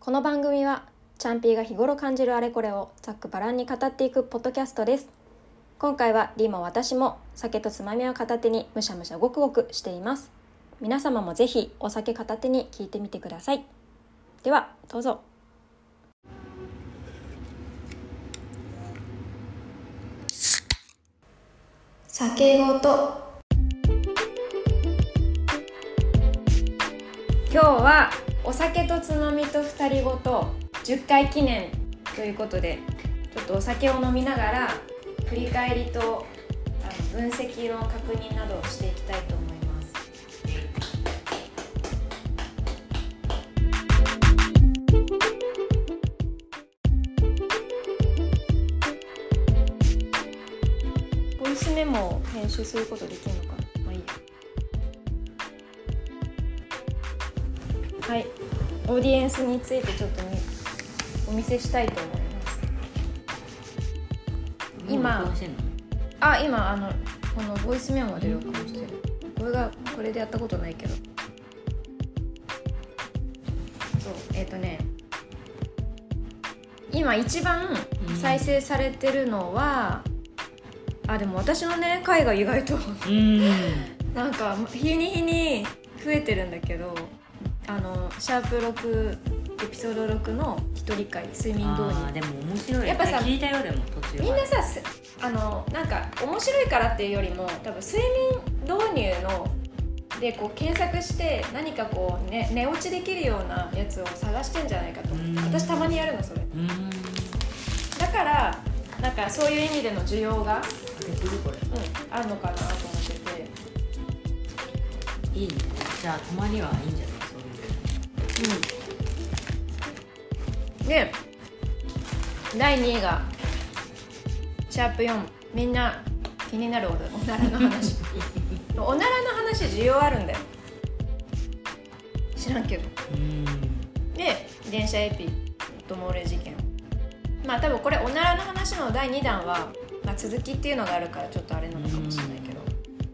この番組はチャンピーが日頃感じるあれこれをざっくばらんに語っていくポッドキャストです。今回はリーも私も酒とつまみを片手にむしゃむしゃごくごくしています。皆様もぜひお酒片手に聞いてみてください。ではどうぞ。酒ごと。今日はお酒とつまみと二人ごと10回記念ということでちょっとお酒を飲みながら振り返りとあの分析の確認などをしていきたいと思います。ボイスメモを編集することできるはい。オーディエンスについてちょっとみお見せしたいと思います。今あ今あのこのボイスメモで録音してる。これがこれでやったことないけど。そうえっ、とね。今一番再生されてるのは、あでも私のね回が意外とうん。なんか日に日に増えてるんだけどあのシャープ6エピソード6の一人会睡眠導入。でも面白い。やっぱさ聞いたよでも途中みんなさすあのなんか面白いからっていうよりも多分睡眠導入のでこう検索して何かこう、ね、寝落ちできるようなやつを探してんじゃないかと。うん。私たまにやるのそれ。うん。だからなんかそういう意味での需要が、うん、あるのかなと思ってて。いいね。じゃあたまにはいいんじゃない？そうん。で第2位がシャープ4みんな気になるおおならの話。おならの話需要あるんだよ。知らんけど。うん。で電車エピとモーレ事件。まあ多分これおならの話の第2弾は、まあ、続きっていうのがあるからちょっとあれなのかもしれないけど。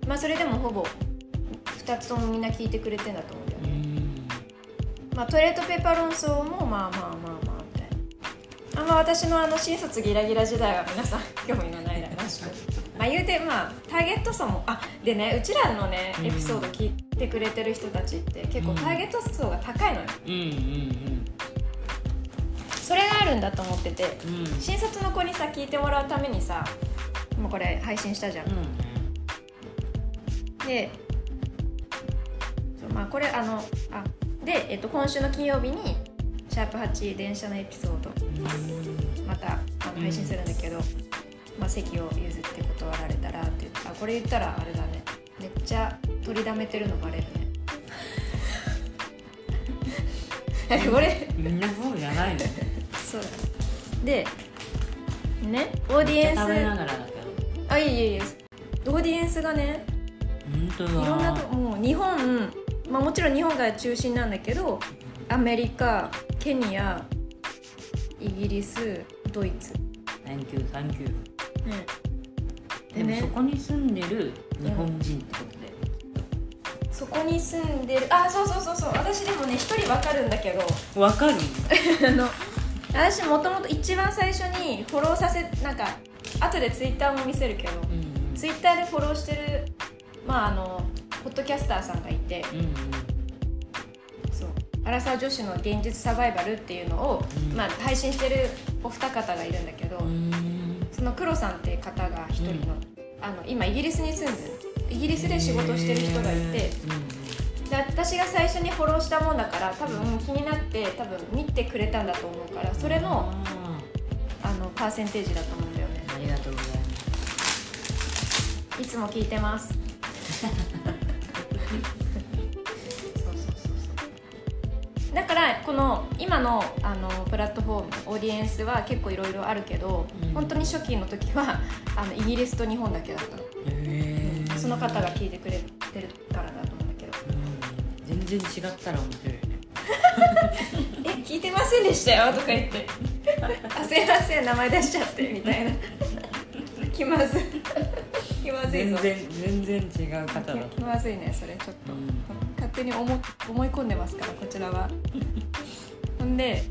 まあそれでもほぼ2つともみんな聞いてくれてんだと思うまあ、トイレットペーパー論争もまあまあまあまあみたいな。あんま私のあの新卒ギラギラ時代は皆さん。興味のないら。し くまあ言うてまあターゲット層もあでねうちらのねうん。エピソード聞いてくれてる人たちって結構うん。ターゲット層が高いのよ。うんうんそれがあるんだと思っててうん。うん新卒の子にさ聞いてもらうためにさもうこれ配信したじゃん。うん。でまあこれあのあで、えっと、今週の金曜日に「シャープ #8 電車のエピソード」またあの配信するんだけど、まあ、席を譲って断られたらってあこれ言ったらあれだね。めっちゃ取りだめてるのバレるね。なんかこれ？みんなそうじゃないの？そうだね。でねオーディエンス。あいえいえいえ。オーディエンスがね本当だ。いろんなともう日本、まあ、もちろん日本が中心なんだけどアメリカケニアイギリスドイツ、サンキューサンキュー。でね。そこに住んでる日本人ってことで。そこに住んでる。あそうそうそうそう。私でもね一人わかるんだけど。わかる？あの私もともと一番最初にフォローさせなんか後でツイッターも見せるけど。うん。ツイッターでフォローしてるまああのポッドキャスターさんがいてうんうん。そう。アラサー女子の現実サバイバルっていうのを、うん。まあ、配信してるお二方がいるんだけど、うん。その黒さんっていう方が一人の,、あの今イギリスに住んでる。イギリスで仕事をしてる人がいてで私が最初にフォローしたもんだから多分気になって多分見てくれたんだと思うからそれのああのパーセンテージだと思うんだよね。ーありがとうございます。いつも聞いてます だからこの今のあのプラットフォームオーディエンスは結構いろいろあるけど、うん。本当に初期の時はあのイギリスと日本だけだったの。その方が聞いてくれてるからだと思うんだけど。うん。全然違ったら面白い。よね「え聞いてませんでしたよ」とか言って「あすいません名前出しちゃって」みたいな。気まずい。気まずいぞ。全然全然違う方だ気まずいねそれちょっと、うん。勝手に思思い込んでますからこちらは。ほんで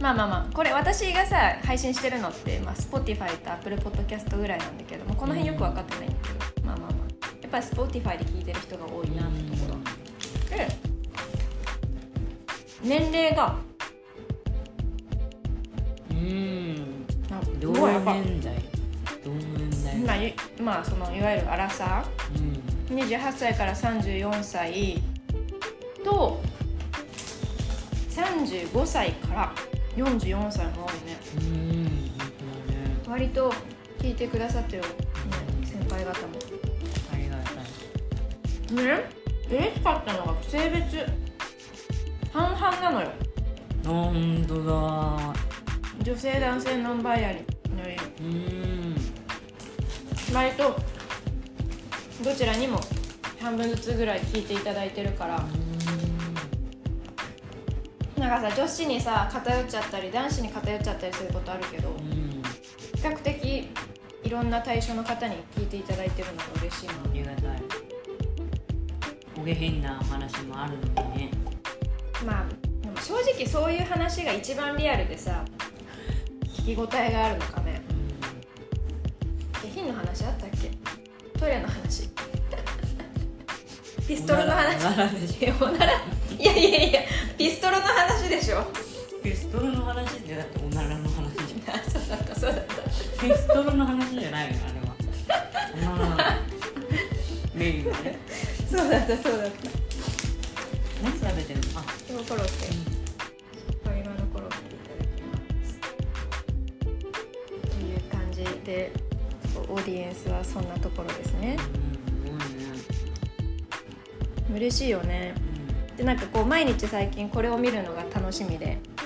まあまあまあこれ私がさ配信してるのって、まあ、Spotify と Apple Podcast ぐらいなんだけどもこの辺よく分かってないんだけど、まあまあまあ。やっぱり Spotify で聞いてる人が多いなってところ。で年齢が。うん。あ同年代。同年代。まあいまあそのいわゆるアラサうん。ー28歳から34歳と35歳から44歳も多いね。割と聞いてくださってる、ね、先輩方も。ありがたい。ね？嬉しかったのが性別。半々なのよ。本当だ。女性男性ノンバイアリよりうん。割とどちらにも半分ずつぐらい聞いていただいてるからなんかさ女子にさ偏っちゃったり男子に偏っちゃったりすることあるけどうん。比較的いろんな対象の方に聞いていただいてるのが嬉しいな。ありがたいお下品な話もあるのにね。まあ正直そういう話が一番リアルでさ聞き応えがあるのかね。下品の話あったっけ？トイレの話。ピストルの話。おなら いやいやいやピストルの話でしょ。ょピストルの話ってだっておならの話じゃん。うだったそうだった。ピストルの話じゃないよあれは。おならメインはね。そうだったそうだった。何食べてんの？あ。でもコロッケ。ファミマのコロッケ。いただきますという感じでオーディエンスはそんなところですね。うん嬉しいよねでなんかこう毎日最近これを見るのが楽しみで。うん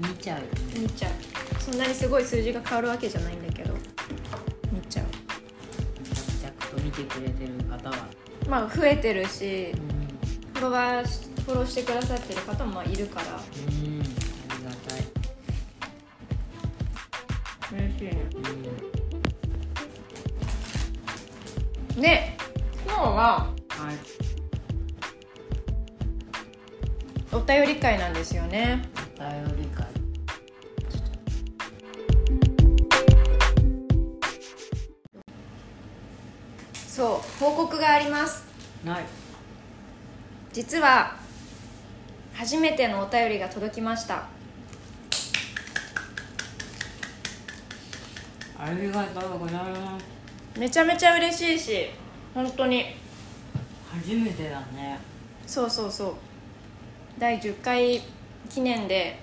見ちゃう。見ちゃう。そんなにすごい数字が変わるわけじゃないんだけど。見ちゃう。着々と見てくれてる方は。まあ増えてるしうん。フォロワーしフォローしてくださってる方もまあいるから。うんお便り会なんですよね。お便り会。そう報告があります。ない。実は初めてのお便りが届きました。ありがとうございます。めちゃめちゃ嬉しいし本当に。初めてだね。そうそうそう第10回記念で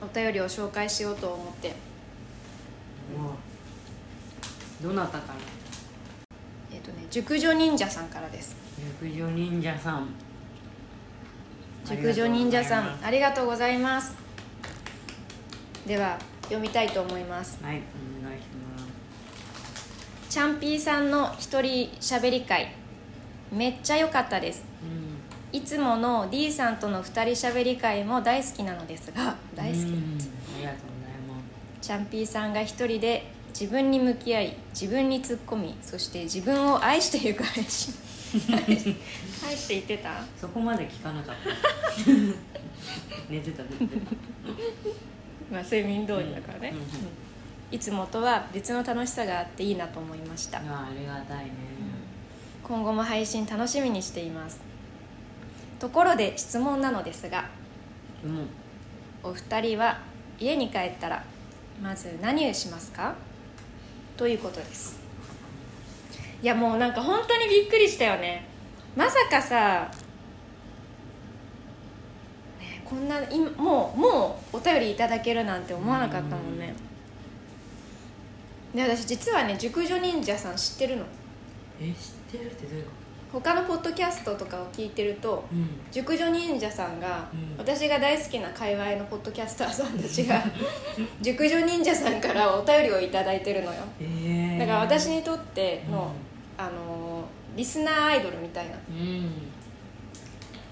お便りを紹介しようと思って。どなたから？えっ、とね熟女忍者さんからです。熟女忍者さん。熟女忍者さあんありがとうございます。では読みたいと思います。はいお願いします。チャンピーさんの一人喋り会。めっちゃ良かったです。うんいつもの D さんとの二人喋り会も大好きなのですが大好き。うんありがとうございまチャンピーさんが一人で自分に向き合い自分に突っ込みそして自分を愛していく配信愛して言ってた？すそこまで聞かなかった。寝てた寝てた。まあ睡眠導入だからね、うんうんいつもとは別の楽しさがあっていいなと思いましたいやありがたいね今後も配信楽しみにしていますところで質問なのですがでもお二人は家に帰ったらまず何をしますか？ということです。いやもうなんか本当にびっくりしたよね。まさかさ、ね、こんな今もうもうお便りいただけるなんて思わなかったもんね。で私実はね熟女忍者さん知ってるの。え知ってるってどういうこ他のポッドキャストとかを聞いてるととうん。熟女忍者さんが、うん。私が大好きな界隈のポッドキャスターさんたちが 熟女忍者さんからお便りをいただいてるのよ。えー、だから私にとっての、うん。あのーリスナーアイドルみたいなうん。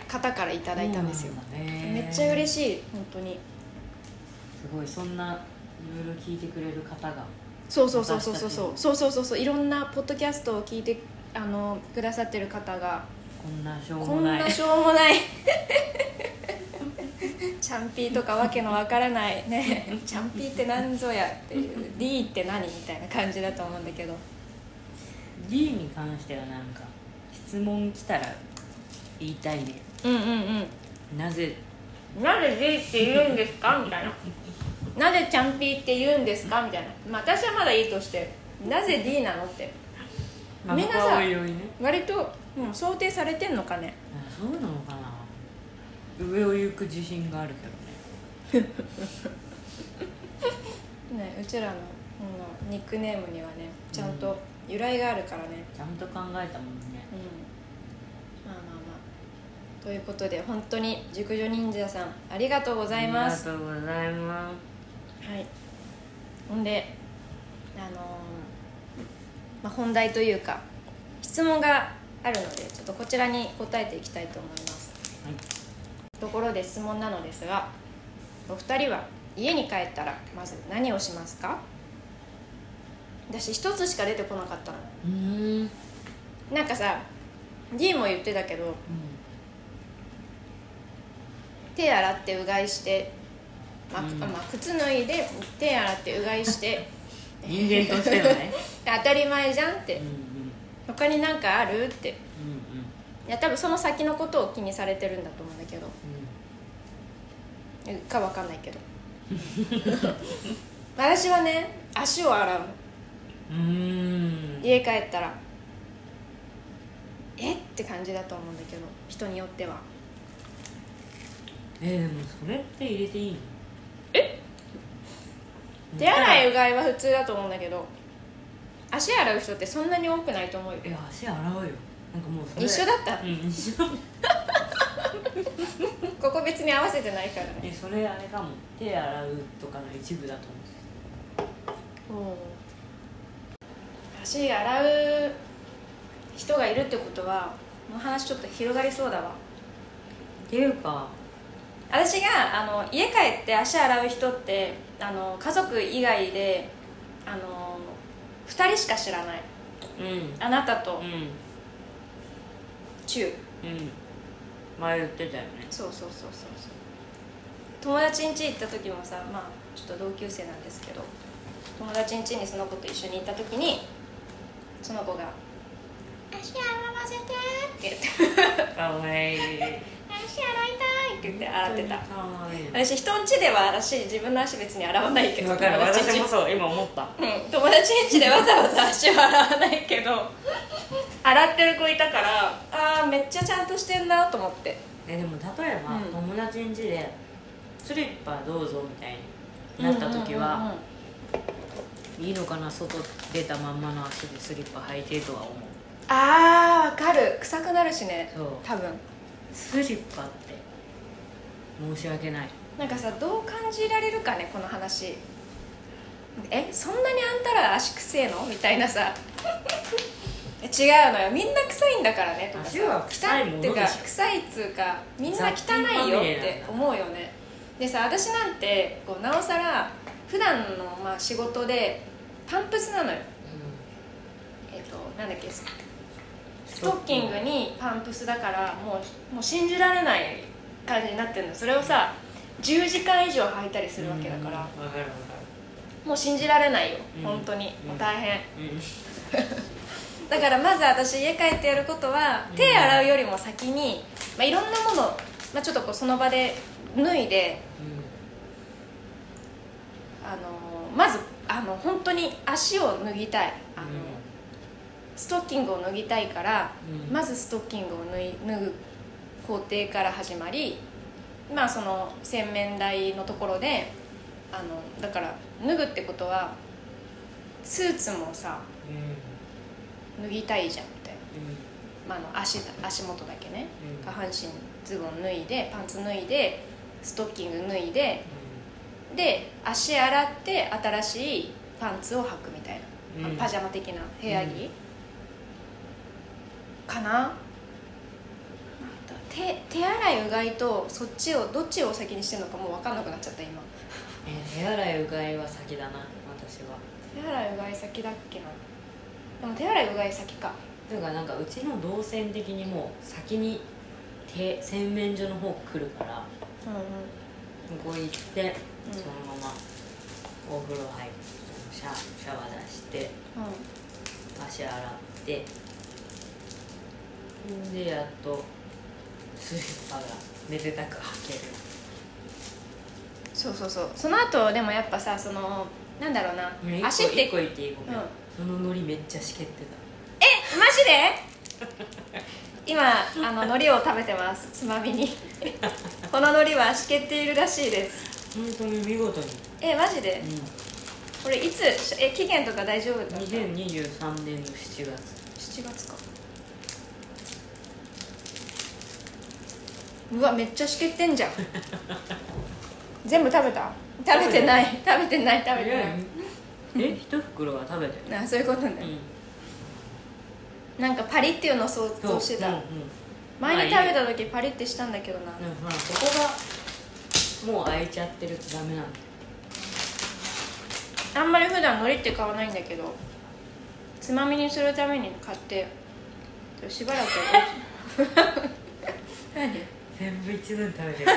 方からいただいたんですよ、めっちゃ嬉しい本当に。すごい。そんないろいろ聞いてくれる方が。そうそうそうそうそうそう。そうそうそうそう。いろんなポッドキャストを聞いてあのくださってる方がこんなしょうこんもない。なしょうもない。チャンピーとかわけのわからないね。チャンピーって何ぞやっていう D って何みたいな感じだと思うんだけど。D に関してはなんか質問来たら言いたいね。うんうんうん。なぜ？なぜ D って言うんですかみたいな。なぜチャンピーって言うんですかみたいな。まあ私はまだいいとしてなぜ D なのって。まあみんなさ割ともう想定されてんのかね。あそうなのかな。上を行く自信があるけどね。ねうちらの、うん、ニックネームにはねちゃんと由来があるからね。ちゃんと考えたもんね。うん。まあまあまあ。ということで本当に熟女忍者さんありがとうございます。ありがとうございまはい。ほんであのーまあ、本題というか質問があるのでちょっとこちらに答えていきたいと思います。すはい。ところで質問なのですがお二人は家に帰ったらまず何をしますか？私一つしか出てこなかったの。ん。なんかさ D も言ってたけど手洗ってうがいして、まあうん。まあ、靴脱いで手洗ってうがいして人間としてのね。当たり前じゃんって。うんうん。他に何かあるって。いうん。や多分その先のことを気にされてるんだと思うんだけど。うん。かわかんないけど。私はね足を洗うの。うんうん。家帰ったら。え？って感じだと思うんだけど人によっては。えーでもそれって入れていいの？え手洗いうがいは普通だと思うんだけど足洗う人ってそんなに多くないと思うよ。え足洗うよ。なんかもう一緒だった？うん一緒。ここ別に合わせてないからね。えそれあれかも。手洗うとかの一部だと思う。足洗う人がいるってことはこの話ちょっと広がりそうだわっていうか私があの家帰って足洗う人ってあの家族以外であの2人しか知らない。うん。あなたと。うん。チューうん。前言ってたよね。そうそうそうそうそう。友達ん家行った時もさまあちょっと同級生なんですけど友達ん家にその子と一緒に行った時にその子が「足洗わせて」って言って。かわいい「足洗いたい」って言って洗ってた。私人ん家では私自分の足別に洗わないけどわかる。私もそう今思った。うん、友達ん家でわざわざ足を洗わないけど洗ってる子いたからああめっちゃちゃんとしてんなと思って。えでも例えば、うん。友達ん家でスリッパどうぞみたいになった時は、うんうんうんうん。いいのかな？外出たまんまの足でスリッパ履いてとは思う。あーわかる。臭くなるしね。多分スリッパって申し訳ない。なんかさどう感じられるかねこの話。えそんなにあんたら足くせえの？みたいなさ。え違うのよ。みんな臭いんだからねとかさ。いってか臭いっつうかみんな汚いよって思うよね。でさ私なんてこうなおさら普段のまあ仕事でパンプスなのよ。えっ、となんだっけスストッキングにパンプスだからもうもう信じられない感じになってるの。それをさ10時間以上履いたりするわけだから、もう信じられないよ、うん。本当に、う大変。だからまず私家帰ってやることはうん。手洗うよりも先に、まあ、いろんなもの、まあ、ちょっとこうその場で脱いであのまずあの本当に足を脱ぎたい。あの、ストッキングを脱ぎたいから、うん。まずストッキングを脱い脱ぐ工程から始まりまあその洗面台のところであのだから脱ぐってことはスーツもさうん。脱ぎたいじゃんみたいな、うん。まあ、あの足だ足元だけね。うん。下半身ズボン脱いでパンツ脱いでストッキング脱いでで足洗って新しいパンツを履くみたいな、うん。パジャマ的な部屋着、かな？手手洗いうがいとそっちをどっちを先にしてるのかもう分かんなくなっちゃった今。え手洗いうがいは先だな私は。手洗いうがい先だっけな？でも手洗いうがい先か。というかなんかうちの動線的にもう先に手洗面所の方来るからうんうん。こ行って、うん。そのままお風呂入ってシャシャワー出して足洗ってでやっとスリッパがめでたく履ける。そうそうそう。その後でもやっぱさそのなんだろうな。ね足って一個っていいごめん、うん。そのノリめっちゃしけってマジで？今あの海苔を食べてます。つまみに。この海苔はしけっているらしいです。た本当に見事に、えマジで？うん、これいつ？え期限とか大丈夫だった？2023年の7月。7月かうわめっちゃしけってんじゃん。全部食べた？食べてない。食べてない？食べてないえ？一袋は食べてる？なそういうことね、うん。なんかパリっていうのを想像してた、うんうん。前に食べた時パリってしたんだけどな、でもほらここがもう開いちゃってるとダメなんだよ。あんまり普段海苔って買わないんだけどつまみにするために買ってしばらく 何？全部一度に食べてる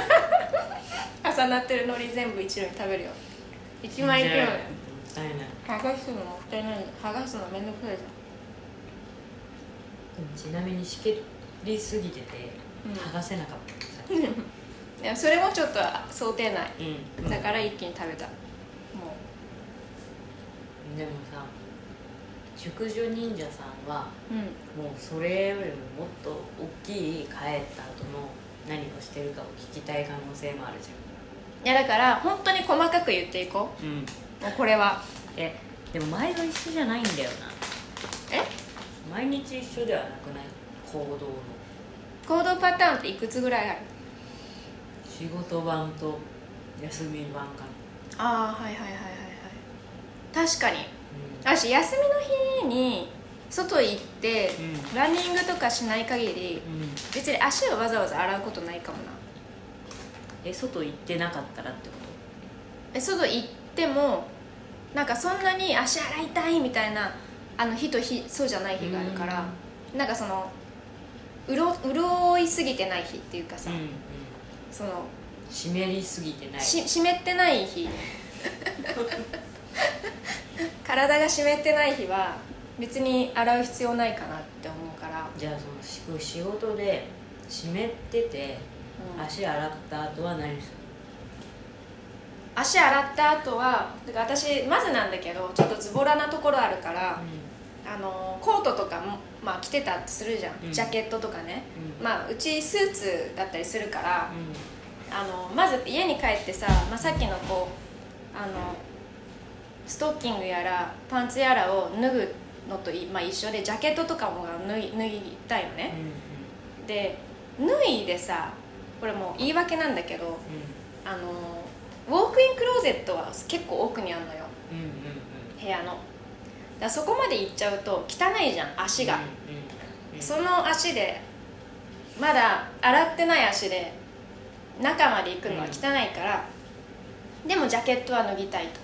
重なってる海苔全部一度に食べるよ。一枚一枚もったいな。い剥がすのもったいない剥がすのめんどくさいじちなみにしけりすぎててうん。剥がせなかった。さゃんでもそれもちょっと想定内。うん。だから一気に食べた。もでもさ熟女忍者さんはううん。もうそれよりももっと大きい帰った後の何をしてるかを聞きたい可能性もあるじいやだから本当に細かく言っていこゃんうん。うもうこれは。えでも前と一緒じゃないんだよな。え？毎日一緒ではなくない？行動の。行動パターンっていくつぐらいある？仕事版と休み版かああはいはいはいはいはい。確かに。な私休みの日に外行って、うん。ランニングとかしない限りうん、うん、別に足をわざわざ洗うことないかもな。え外行ってなかったらってこえ外行ってもなんかそんなに足洗いたいみたいなあの日と日そうじゃない日があるからなんかそのうろ潤いすぎてない日っていうかさ、とうんうん。その湿りすぎてない。し湿ってない日。体が湿ってない日は別に洗う必要ないかなって思うから、じゃあその仕仕事で湿っててうん。足洗った後は何する？足洗った後は私まずなんだけどちょっとズボラなところあるから、あのコートとかも、まあ、着てたってするじゃん、うん。ジャケットとかね、うん。まあ、うちスーツだったりするから、うあのまず家に帰ってさ、まあ、さっきのこうあのストッキングやらパンツやらを脱ぐのとい、まあ、一緒でジャケットとかも脱い脱いのんね。うん、で脱いでさこれもう言い訳なんだけどあのウォークインクローゼットは結構奥にあるのよ。うんうんうん。部屋の。だそこまで行っちゃうと汚いじゃん足が、うんうんうん。その足でまだ洗ってない足で中まで行くのは汚いから、でもジャケットは脱ぎたいと。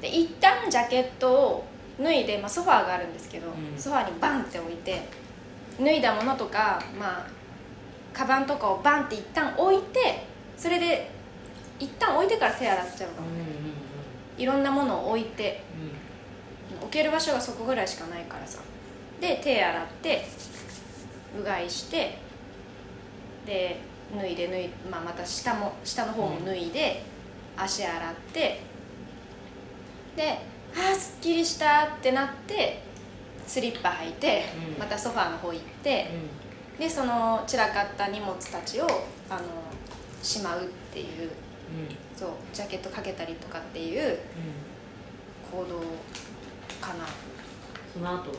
で一旦ジャケットを脱いで、まあ、ソファーがあるんですけど、うん。ソファーにバンって置いて脱いだものとかまあカバンとかをバンって一旦置いてそれで一旦置いてから手洗っちゃうの、うんうんうん。いろんなものを置いてうん。置ける場所がそこぐらいしかないからさ。で手洗ってうがいしてで脱いで脱い、まあ、また下も下の方も脱いで、足洗ってで「あーすっきりした」ってなってスリッパ履いて、うん。またソファーの方行って、でその散らかった荷物たちをあのしまうっていううん。うんそうジャケットかけたりとかっていううん。行動かな。その後は？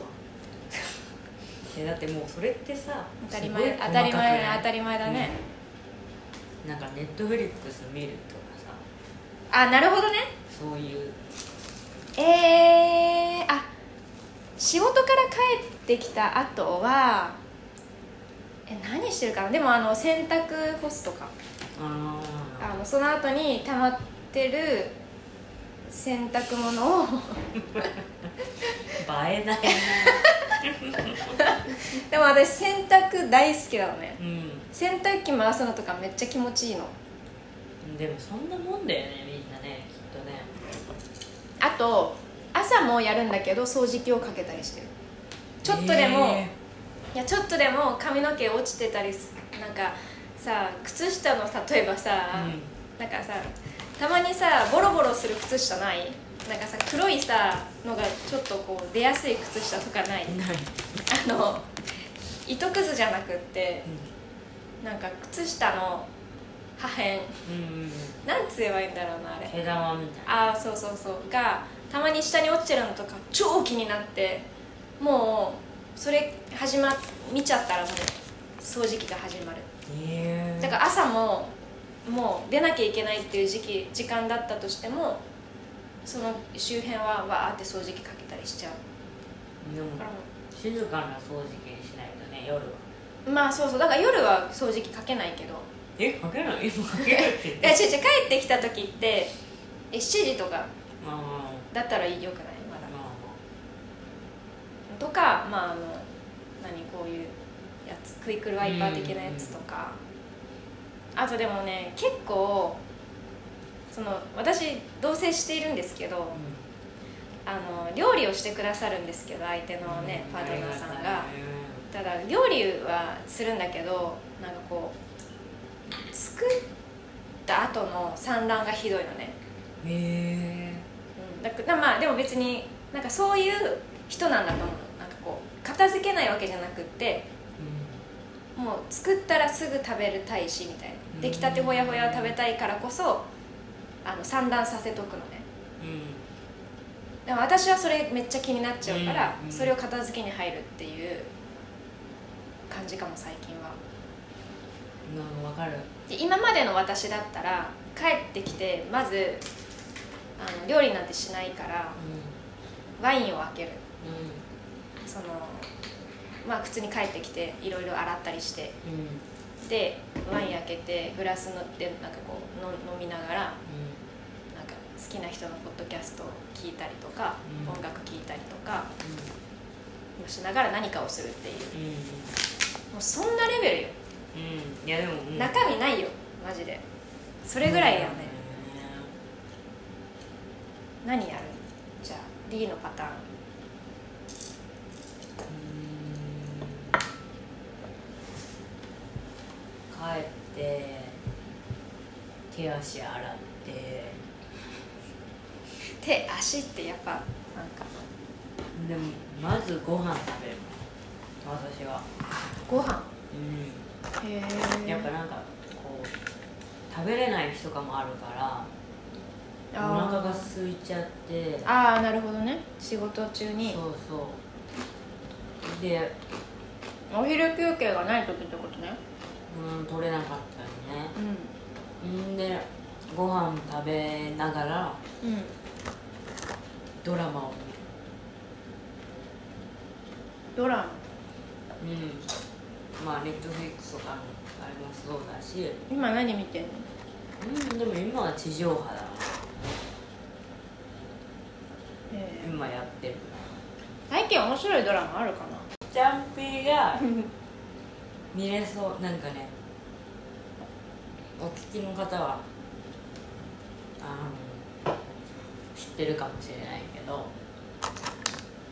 えだってもうそれってさ当たり前当たり前当たり前だね、なんかネットフリックス見るとかさ。あなるほどね。そういうえー、あ仕事から帰ってきた後はえ何してるかな？でもあの洗濯干すとか。ああのその後に溜まってる洗濯物をあ 映えないな でも私洗濯大好きなのね。うん。洗濯機回すのとかめっちゃ気持ちいいの。でもそんなもんだよねみんなねきっとね。あと朝もやるんだけど掃除機をかけたりしてるちょっとでも、え。いやちょっとでも髪の毛落ちてたりすなんかさ靴下の例えばさ、なんかさたまにさボロボロする靴下ない？なんかさ黒いさのがちょっとこう出やすい靴下とかない？あの糸くずじゃなくってなんか靴下の破片。うんうんなんつ言えばいいんだろうなあれ。毛玉みたいああそうそうそう。がたまに下に落ちてるのとか超気になってもうそれ始ま見ちゃったらもう掃除機が始まる。だから朝ももう出なきゃいけないっていう時期時間だったとしてもその周辺はわーって掃除機かけたりしちゃう。でもだからも静かな掃除機にしないとね夜は。うまあそうそうだから夜は掃除機かけないけど。えかけない？今かけるって言っいやて違う違う帰ってきた時ってえ7時とかだったらよくない？とかまああの何こういうやつクイックルワイパー的なやつとか。あとでもね結構その私同棲しているんですけどああの料理をしてくださるんですけど相手のねパートナーさんが。ただ料理はするんだけどなんかこう作った後の産卵がひどいのね、へえうん、だまあでも別になんかそういう人なんだと思う片付けないわけじゃなくってもう作ったらすぐ食べるたいしみたいな。うん。出来たてほやほやを食べたいからこそあの産卵させとくのね。うん。でも私はそれめっちゃ気になっちゃうから、うんうん。それを片付けに入るっていう感じかも最近は。なんかる。で今までの私だったら帰ってきてまずあの料理なんてしないからうワインを開ける。んそのまあ普通に帰ってきていろいろ洗ったりしてうん。でワイン開けてグラス乗ってなんかこうの飲みながらなんか好きな人のポッドキャストを聞いたりとか、うん。音楽聴いたりとかしながら何かをするっていう。うん。うんもうそんなレベルよ、うん。いやでも、うん。中身ないよマジで。それぐらいやね、何やる？じゃあ D のパターン帰って手足洗って。手足ってやっぱなんか。でもまずご飯食べる。私は。ご飯？うへんやっぱなんかこう食べれない日とかもあるからお腹が空いちゃって。ああなるほどね。仕事中に。そうそう。でお昼休憩がない時ってことねうん取れなかったりね。うん。んでご飯食べながらうん。ドラマをドラマ？見るうん。まあネットフリックスとかのあれもそうだし。今何見てんの？うんでも今は地上波だえ。今やってる最近面白いドラマあるかな？ジャンピーが 見れそうなんかね。お聞きの方はあの知ってるかもしれないけど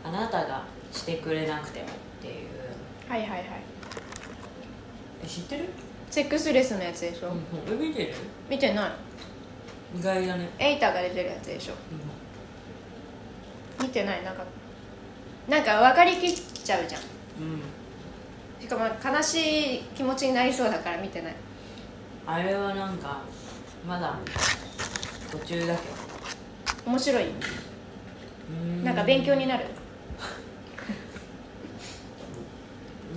あなたがしてくれなくてもっていう。はいはいはい。え知ってる？セックスレスのやつでしょ、うんえ見てる？見てない。意外だね。エイタが出てるやつでしょ。見てない。なんかなんか分かりきっちゃうじゃん。うんしかも悲しい気持ちになりそうだから見てない。あれはなんかまだ途中だけど。面白い？うなんか勉強になる？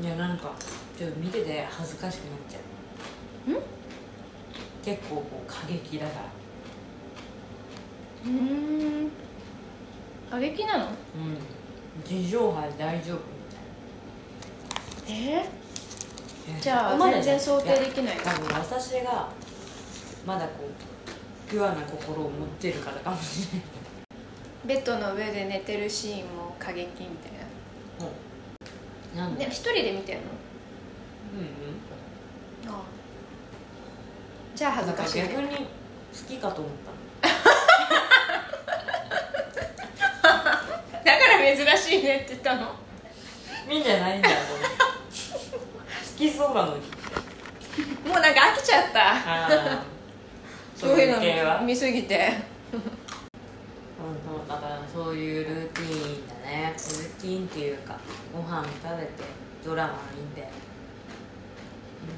いやなんかちょっと見てて恥ずかしくなっちゃう。ん？結構こう過激だから。うーん。過激なの？うん。地上波で大丈夫。みえ？じゃあ全然想定できない。や多分私がまだこうピュアな心を持ってるからかもしれない。ベッドの上で寝てるシーンも過激みたいな。ん。で一人で見てんの？うんうん。ああ。じゃあ恥ずかしい。ね逆にきかと思っ だから珍しいねって言ったの。たいいんじゃないんだきそうなのに。もうなんか飽きちゃった。そういうの見すぎて。うんそうだからそういうルーティーンだね。ルーティーンっていうかご飯食べてドラマ見て。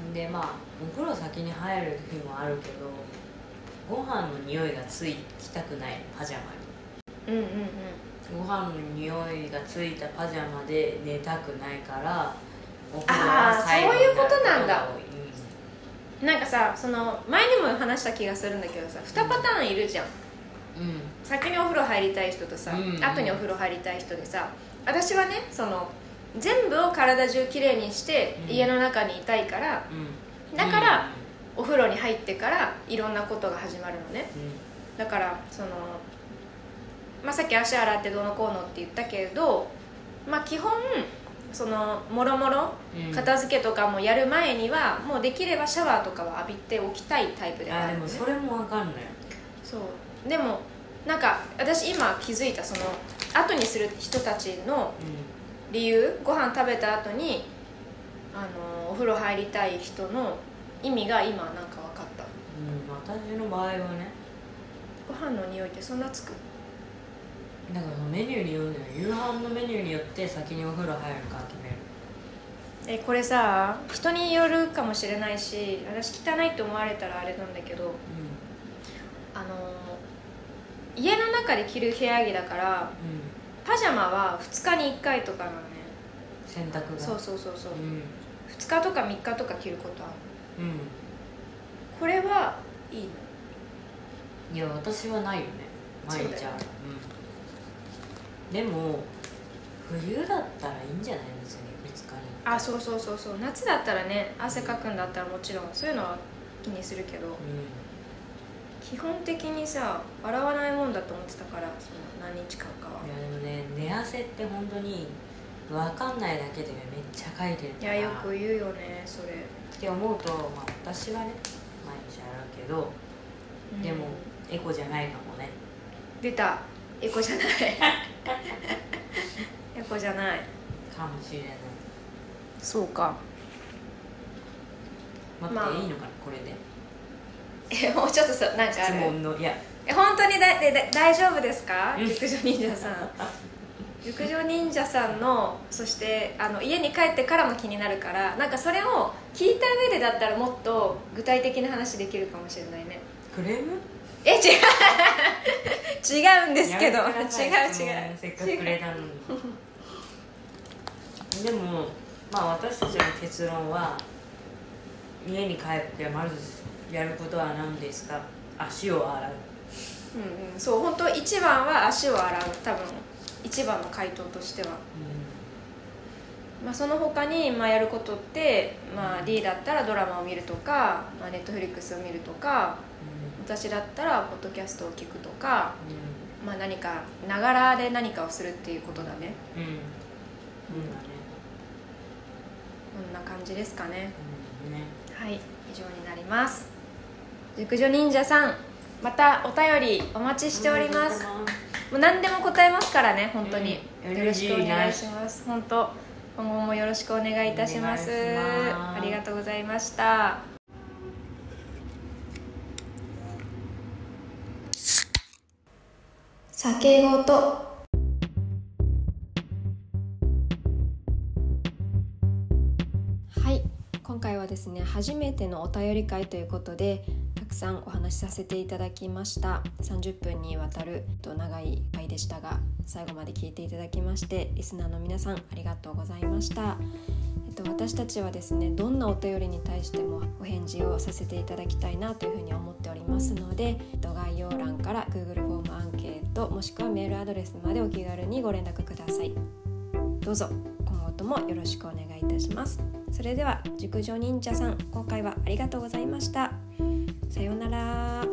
んでまあお風呂先に入る時もあるけどご飯の匂いがついきたくない。パジャマうんうんうん。にご飯の匂いがついたパジャマで寝たくないからあーそういうことなんだ。なんかさその前にも話した気がするんだけどさ2パターンいるじゃん。うん、うん先にお風呂入りたい人とさ、うん。後にお風呂入りたい人でさ私はねその全部を体中きれいにしてうん。家の中にいたいから、うん。だから、お風呂に入ってからいろんなことが始まるのね。うん。だからその、まあ、さっき足洗ってどうのこうのって言ったけど、まあ、基本そのもろもろうん。片付けとかもやる前にはもうできればシャワーとかは浴びておきたいタイプではあるのね。もそれもわかんない。そう。でもなんか私今気づいたその後にする人たちのう理由ご飯食べた後にあのお風呂入りたい人の意味が今なんか分かった。ん、うん、私の場合はね。ご飯の匂いってそんなつく？だからメニューによるのよ夕飯のメニューによって先にお風呂入るか決める。えこれさ人によるかもしれないし私汚いって思われたらあれなんだけどあの家の中で着る部屋着だからうん。うんパジャマは2日に1回とかなのね。洗濯が。そうそうそうそう。うん。2日とか3日とか着ることある。うん。これはいいの？いや私はないよね。毎日ある。うん、でも冬だったらいいんじゃない？別に2日にあそうそうそうそう。夏だったらね汗かくんだったらもちろんそういうのは気にするけどう基本的にさ洗わないもんだと思ってたからその何日間かは。いやでもね寝汗って本当に分かんないだけでめっちゃかいてるいから。やよく言うよねそれ、って思うと、まあ、私はね毎日洗うけどうん。でもエコじゃないかもね。出た。エコじゃない エコじゃない。かもしれない。そうか。待って、まあいいのかなこれで。えもうちょっとさなんかあ質る問のいや。え本当にだでで大丈夫ですか？うん。陸上忍者さん。陸上忍者さんのそしてあの家に帰ってからも気になるからなんかそれを聞いた上でだったらもっと具体的な話できるかもしれないね。クレーム？え違う。違うんですけど。や違う違う。せっかくくれたのに。でもまあ私たちの結論は家に帰ってまずやることは何ですか？足を洗う。うんうん、そう本当一番は足を洗う。多分一番の回答としては、まあ、その他にまあやることって、まあ、D だったらドラマを見るとか、まあ、ネットフリックスを見るとか私だったらポッドキャストを聞くとか、まあ、何かながらで何かをするっていうことだね。うん。うんこんな感じですかね。うんね。はい以上になります。熟女忍者さんまたお便りお待ちしております。もう何でも答えますからね本当に、うん。よろしくお願いします。本当今後もよろしくお願いいたします。ありがとうございました酒ごと。はい。今回はですね初めてのお便り会ということでたくさんお話しさせていただきました。30分にわたる長い回でしたが最後まで聞いていただきましてリスナーの皆さんありがとうございました。えっと私たちはですねどんなお便りに対してもお返事をさせていただきたいなというふうに思っておりますのでと概要欄から Google フォームアンケートもしくはメールアドレスまでお気軽にご連絡ください。どうぞ今後ともよろしくお願いいたします。それでは熟女忍者さん今回はありがとうございました。さようなら。